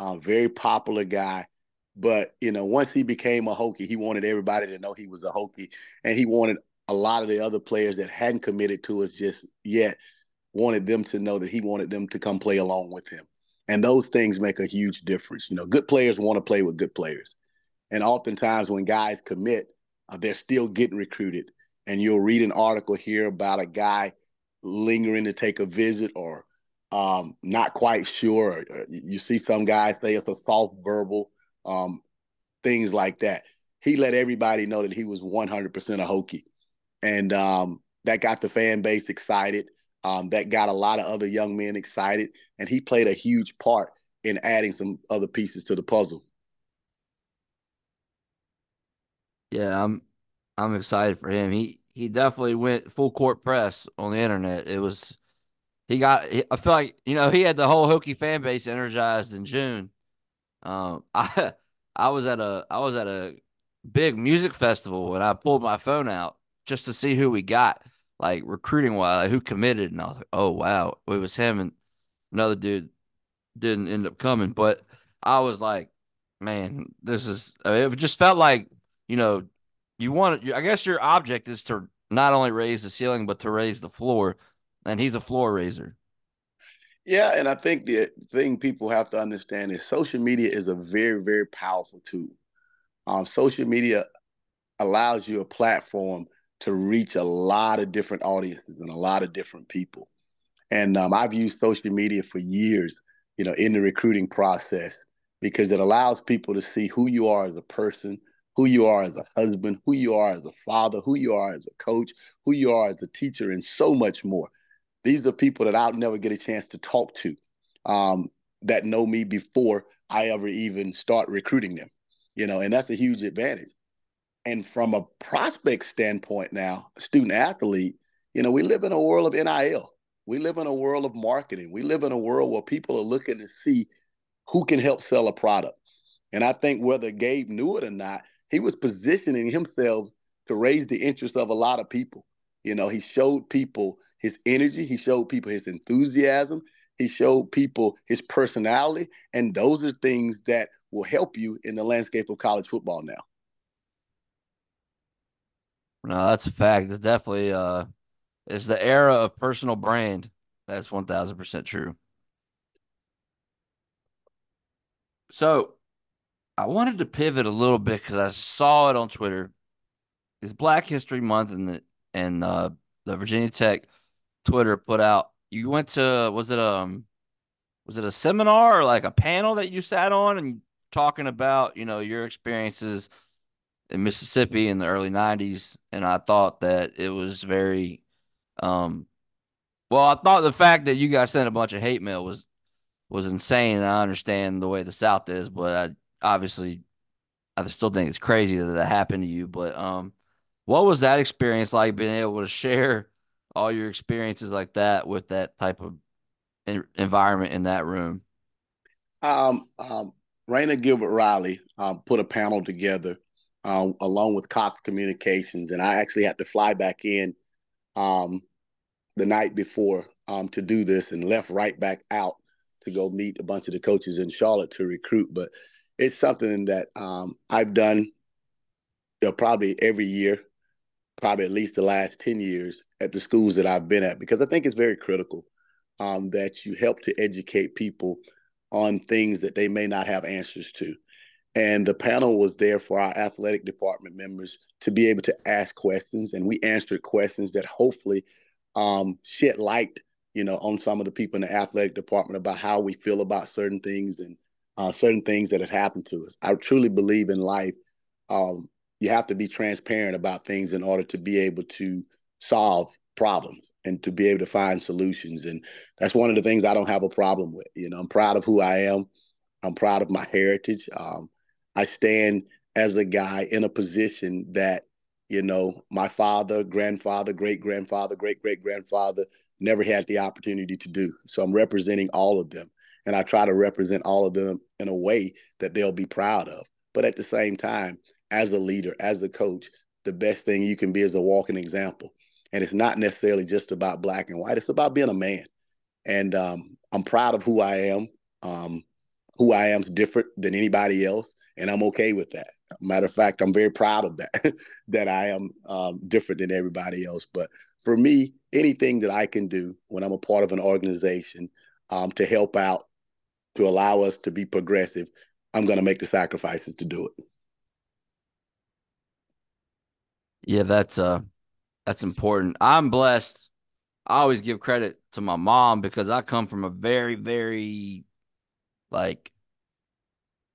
uh, very popular guy. But you know, once he became a Hokie, he wanted everybody to know he was a Hokie, and he wanted a lot of the other players that hadn't committed to us just yet wanted them to know that he wanted them to come play along with him. And those things make a huge difference. You know, good players want to play with good players. And oftentimes when guys commit, uh, they're still getting recruited. And you'll read an article here about a guy lingering to take a visit or um, not quite sure. You see some guys say it's a soft verbal, um, things like that. He let everybody know that he was 100% a Hokie. And um, that got the fan base excited. Um, that got a lot of other young men excited. And he played a huge part in adding some other pieces to the puzzle. Yeah, I'm I'm excited for him. He he definitely went full court press on the internet. It was he got. I feel like you know he had the whole Hokie fan base energized in June. Um, I I was at a I was at a big music festival and I pulled my phone out just to see who we got, like recruiting wise, like who committed, and I was like, oh wow, it was him and another dude didn't end up coming, but I was like, man, this is. It just felt like you know you want. I guess your object is to not only raise the ceiling but to raise the floor and he's a floor raiser. Yeah, and I think the thing people have to understand is social media is a very, very powerful tool. Um, social media allows you a platform to reach a lot of different audiences and a lot of different people. And um, I've used social media for years, you know, in the recruiting process because it allows people to see who you are as a person, who you are as a husband, who you are as a father, who you are as a coach, who you are as a teacher, and so much more. These are people that I'll never get a chance to talk to um, that know me before I ever even start recruiting them, you know, and that's a huge advantage. And from a prospect standpoint now, student athlete, you know, we live in a world of NIL. We live in a world of marketing. We live in a world where people are looking to see who can help sell a product. And I think whether Gabe knew it or not, he was positioning himself to raise the interest of a lot of people. You know, he showed people his energy, he showed people his enthusiasm, he showed people his personality, and those are things that will help you in the landscape of college football now. No, that's a fact. It's definitely uh it's the era of personal brand. That's one thousand percent true. So I wanted to pivot a little bit because I saw it on Twitter. It's Black History Month and the and uh the Virginia Tech Twitter put out. You went to was it um was it a seminar or like a panel that you sat on and talking about you know your experiences in Mississippi in the early '90s, and I thought that it was very um well. I thought the fact that you guys sent a bunch of hate mail was was insane. And I understand the way the South is, but I obviously I still think it's crazy that that happened to you. But um, What was that experience like being able to share all your experiences like that with that type of environment in that room? Um, um, Raina Gilbert Riley um, put a panel together um, along with Cox Communications, and I actually had to fly back in um, the night before um, to do this, and left right back out to go meet a bunch of the coaches in Charlotte to recruit. But it's something that um, I've done you know, probably every year, probably at least the last ten years at the schools that I've been at, because I think it's very critical um, that you help to educate people on things that they may not have answers to. And the panel was there for our athletic department members to be able to ask questions. And we answered questions that hopefully um, shed light, you know, on some of the people in the athletic department about how we feel about certain things and uh, certain things that have happened to us. I truly believe in life. Um, you have to be transparent about things in order to be able to solve problems and to be able to find solutions. And that's one of the things I don't have a problem with. You know, I'm proud of who I am. I'm proud of my heritage. Um, I stand as a guy in a position that, you know, my father, grandfather, great grandfather, great great grandfather never had the opportunity to do. So I'm representing all of them. And I try to represent all of them in a way that they'll be proud of. But at the same time, as a leader, as a coach, the best thing you can be is a walking example. And it's not necessarily just about black and white, it's about being a man. And um, I'm proud of who I am. Um, who I am is different than anybody else and I'm okay with that. Matter of fact, I'm very proud of that, that I am um, different than everybody else. But for me, anything that I can do when I'm a part of an organization um, to help out, to allow us to be progressive, I'm going to make the sacrifices to do it. Yeah, that's uh, that's important. I'm blessed. I always give credit to my mom because I come from a very, very like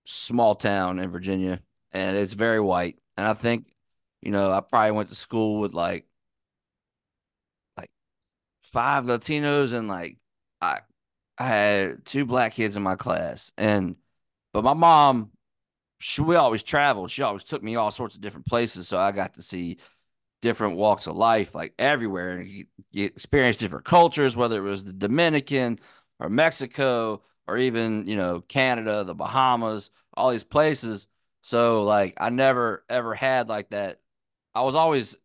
small town in Virginia, and it's very white. And I think, you know, I probably went to school with like like five Latinos and like I I had two black kids in my class. And but my mom, she we always traveled. She always took me all sorts of different places. So I got to see different walks of life, like everywhere. And you, you experience different cultures, whether it was the Dominican or Mexico or even you know Canada, the Bahamas, all these places. So like I never ever had like that. I was always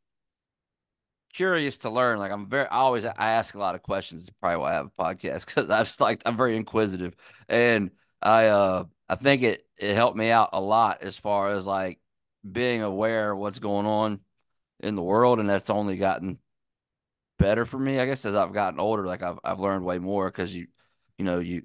curious to learn. Like I'm very, I always I ask a lot of questions. Probably why I have a podcast because I just like I'm very inquisitive, and I uh I think it it helped me out a lot as far as like being aware of what's going on in the world, and that's only gotten better for me. I guess as I've gotten older, like I've I've learned way more because you you know you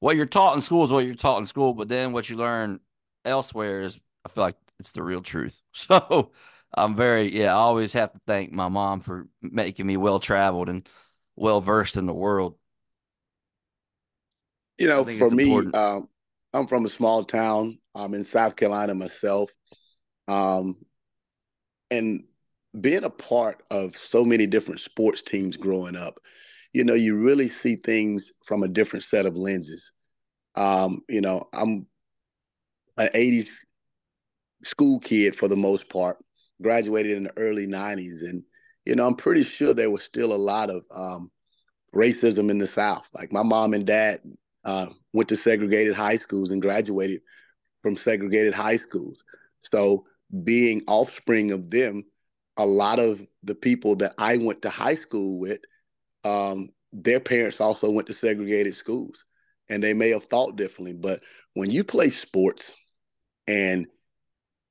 what you're taught in school is what you're taught in school, but then what you learn elsewhere is I feel like it's the real truth. So I'm very yeah, I always have to thank my mom for making me well traveled and well versed in the world. You know, for me, um, I'm from a small town. I'm in South Carolina myself. Um, and being a part of so many different sports teams growing up, you know, you really see things from a different set of lenses. Um, you know, I'm an 80s school kid for the most part, graduated in the early 90s. And, you know, I'm pretty sure there was still a lot of um, racism in the South. Like my mom and dad uh, went to segregated high schools and graduated from segregated high schools. So, being offspring of them, a lot of the people that I went to high school with, um, their parents also went to segregated schools and they may have thought differently. But when you play sports and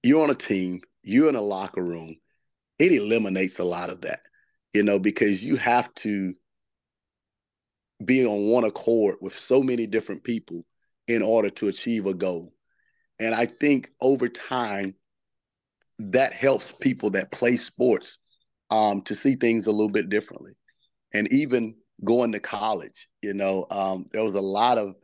you're on a team, you're in a locker room, it eliminates a lot of that, you know, because you have to be on one accord with so many different people in order to achieve a goal. And I think over time, that helps people that play sports um, to see things a little bit differently. And even going to college. You know, um, there was a lot of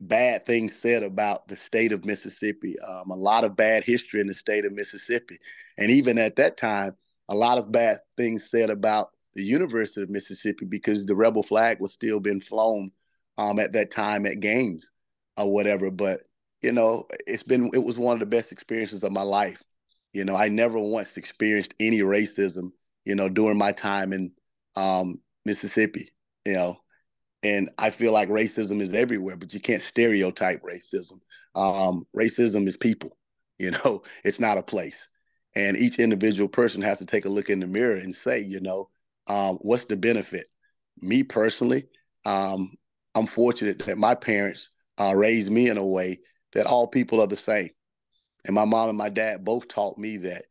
bad things said about the state of Mississippi, um, a lot of bad history in the state of Mississippi. And even at that time, a lot of bad things said about the University of Mississippi because the rebel flag was still being flown um, at that time at games or whatever. But, you know, it's been, it was one of the best experiences of my life, You know, I never once experienced any racism, you know, during my time in um, Mississippi, you know, and I feel like racism is everywhere, but you can't stereotype racism. Um, racism is people, you know, it's not a place. And each individual person has to take a look in the mirror and say, you know, um, what's the benefit? Me personally, um, I'm fortunate that my parents uh, raised me in a way that all people are the same. And my mom and my dad both taught me that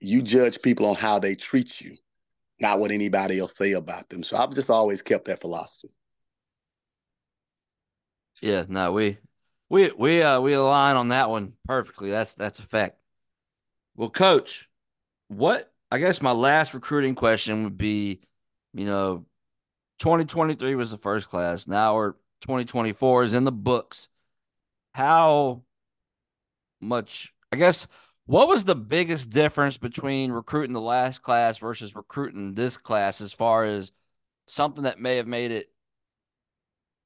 you judge people on how they treat you, not what anybody else say about them. So I've just always kept that philosophy. Yeah, no, we we we uh we align on that one perfectly. That's that's a fact. Well, coach, what I guess my last recruiting question would be, you know, 2023 was the first class. Now we're 2024 is in the books. How much I guess what was the biggest difference between recruiting the last class versus recruiting this class as far as something that may have made it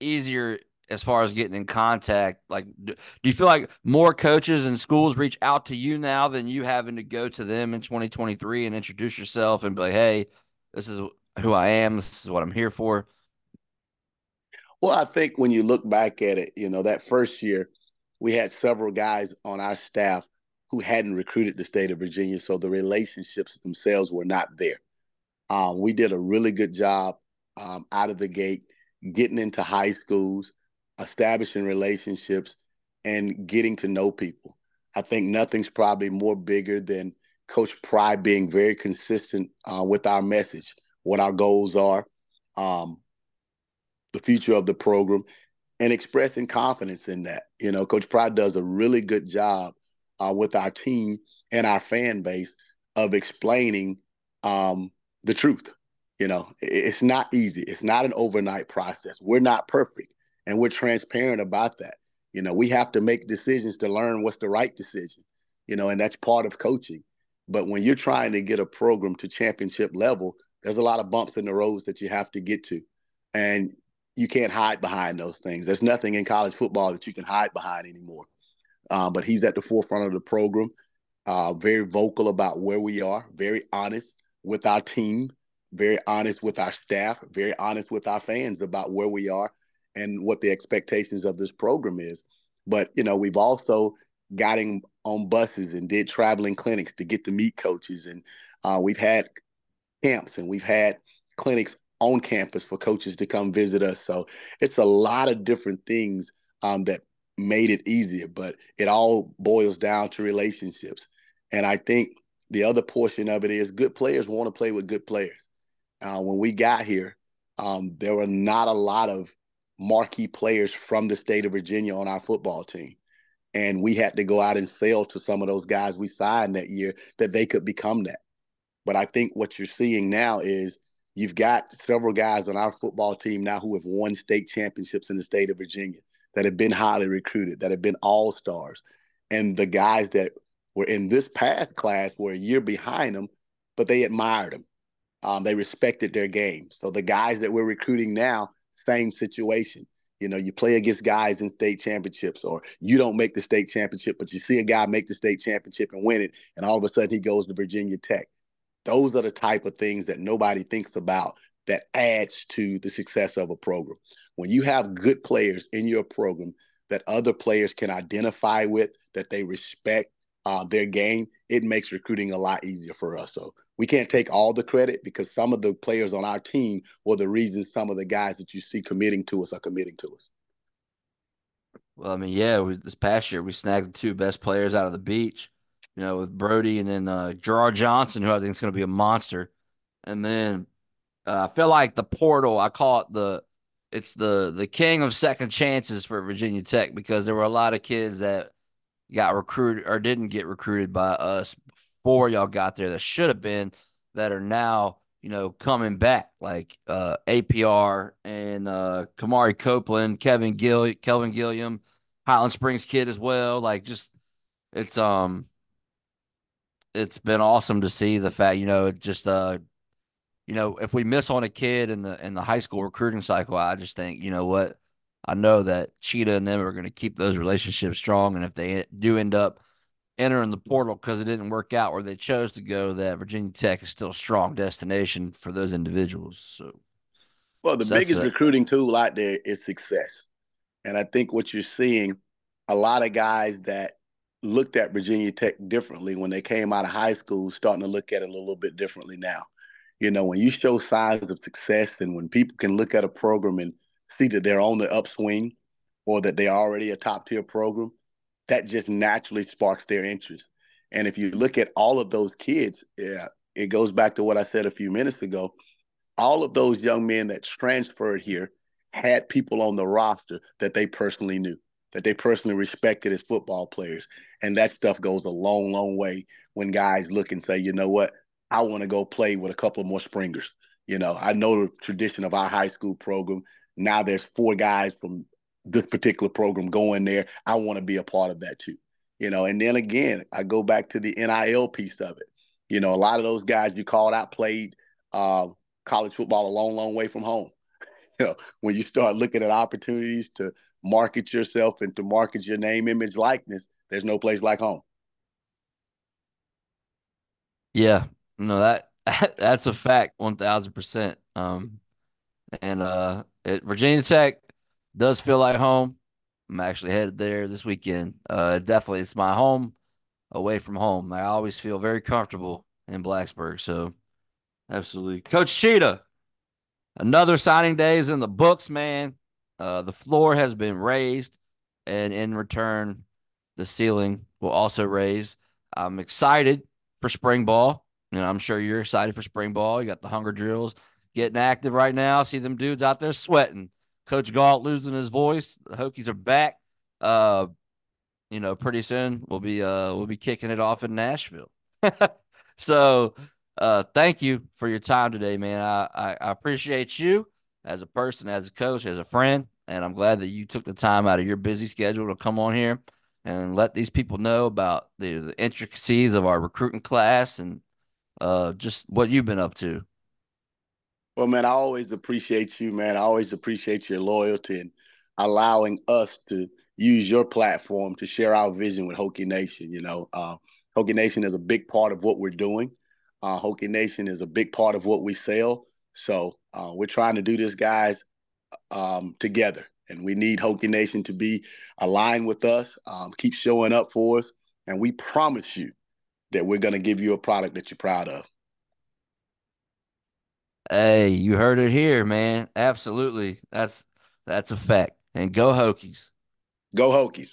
easier as far as getting in contact? Like, do you feel like more coaches and schools reach out to you now than you having to go to them in 2023 and introduce yourself and be like, hey, this is who I am, this is what I'm here for? Well, I think when you look back at it, you know, that first year, we had several guys on our staff who hadn't recruited the state of Virginia, so the relationships themselves were not there. Um, we did a really good job um, out of the gate, getting into high schools, establishing relationships and getting to know people. I think nothing's probably more bigger than Coach Pry being very consistent uh, with our message, what our goals are, um, the future of the program, and expressing confidence in that. You know, Coach Pry does a really good job uh, with our team and our fan base of explaining um, the truth. You know, it's not easy. It's not an overnight process. We're not perfect and we're transparent about that. You know, we have to make decisions to learn what's the right decision, you know, and that's part of coaching. But when you're trying to get a program to championship level, there's a lot of bumps in the roads that you have to get to. And you can't hide behind those things. There's nothing in college football that you can hide behind anymore. Uh, but he's at the forefront of the program, uh, very vocal about where we are, very honest with our team, very honest with our staff, very honest with our fans about where we are and what the expectations of this program is. But you know, we've also got him on buses and did traveling clinics to get to meet coaches, and uh, we've had camps and we've had clinics on campus for coaches to come visit us. So it's a lot of different things um, that made it easier, but it all boils down to relationships. And I think the other portion of it is good players want to play with good players. Uh, when we got here, um, there were not a lot of marquee players from the state of Virginia on our football team. And we had to go out and sell to some of those guys we signed that year that they could become that. But I think what you're seeing now is you've got several guys on our football team now who have won state championships in the state of Virginia that have been highly recruited, that have been all stars. And the guys that were in this past class were a year behind them, but they admired them. Um, they respected their game. So the guys that we're recruiting now same situation. You know, you play against guys in state championships, or you don't make the state championship, but you see a guy make the state championship and win it, and all of a sudden he goes to Virginia Tech. Those are the type of things that nobody thinks about that adds to the success of a program. When you have good players in your program that other players can identify with, that they respect uh, their game, it makes recruiting a lot easier for us. So we can't take all the credit because some of the players on our team were the reason some of the guys that you see committing to us are committing to us. Well, I mean, yeah, we, this past year we snagged the two best players out of the beach, you know, with Brody and then uh, Gerard Johnson, who I think is going to be a monster. And then uh, I feel like the portal, I call it the, it's the the king of second chances for Virginia Tech because there were a lot of kids that got recruited or didn't get recruited by us before y'all got there that should have been that are now you know coming back like uh, APR and uh, Kamari Copeland, Kevin Gill, Kelvin Gilliam, Highland Springs kid as well. Like just it's um it's been awesome to see the fact you know just uh you know if we miss on a kid in the in the high school recruiting cycle, I just think you know what I know that Cheetah and them are going to keep those relationships strong, and if they do end up entering the portal because it didn't work out where they chose to go, that Virginia Tech is still a strong destination for those individuals. So, well, the so biggest recruiting tool out there is success. And I think what you're seeing, a lot of guys that looked at Virginia Tech differently when they came out of high school, starting to look at it a little bit differently now. You know, when you show signs of success and when people can look at a program and see that they're on the upswing or that they're already a top tier program, that just naturally sparks their interest. And if you look at all of those kids, yeah, it goes back to what I said a few minutes ago. All of those young men that transferred here had people on the roster that they personally knew, that they personally respected as football players. And that stuff goes a long, long way when guys look and say, you know what, I want to go play with a couple more springers. You know, I know the tradition of our high school program. Now there's four guys from this particular program going there. I want to be a part of that too. You know, and then again, I go back to the NIL piece of it. You know, a lot of those guys you called out played uh, college football a long, long way from home. you know, when you start looking at opportunities to market yourself and to market your name, image, likeness, there's no place like home. Yeah, no that that's a fact, one thousand percent. Um, and uh, at Virginia Tech, does feel like home. I'm actually headed there this weekend. Uh, definitely, it's my home away from home. I always feel very comfortable in Blacksburg. So, absolutely, Coach Cheetah. Another signing day is in the books, man. Uh, the floor has been raised, and in return, the ceiling will also raise. I'm excited for spring ball. You know, I'm sure you're excited for spring ball. You got the hunger drills getting active right now. See them dudes out there sweating. Coach Galt losing his voice. The Hokies are back. Uh, you know, pretty soon we'll be uh we'll be kicking it off in Nashville. so uh thank you for your time today, man. I, I, I appreciate you as a person, as a coach, as a friend, and I'm glad that you took the time out of your busy schedule to come on here and let these people know about the, the intricacies of our recruiting class and uh just what you've been up to. Well, man, I always appreciate you, man. I always appreciate your loyalty and allowing us to use your platform to share our vision with Hokie Nation. You know, uh, Hokie Nation is a big part of what we're doing. Uh, Hokie Nation is a big part of what we sell. So uh, we're trying to do this, guys, um, together. And we need Hokie Nation to be aligned with us, um, keep showing up for us. And we promise you that we're going to give you a product that you're proud of. Hey, you heard it here, man. Absolutely. That's that's a fact. And go Hokies. Go Hokies.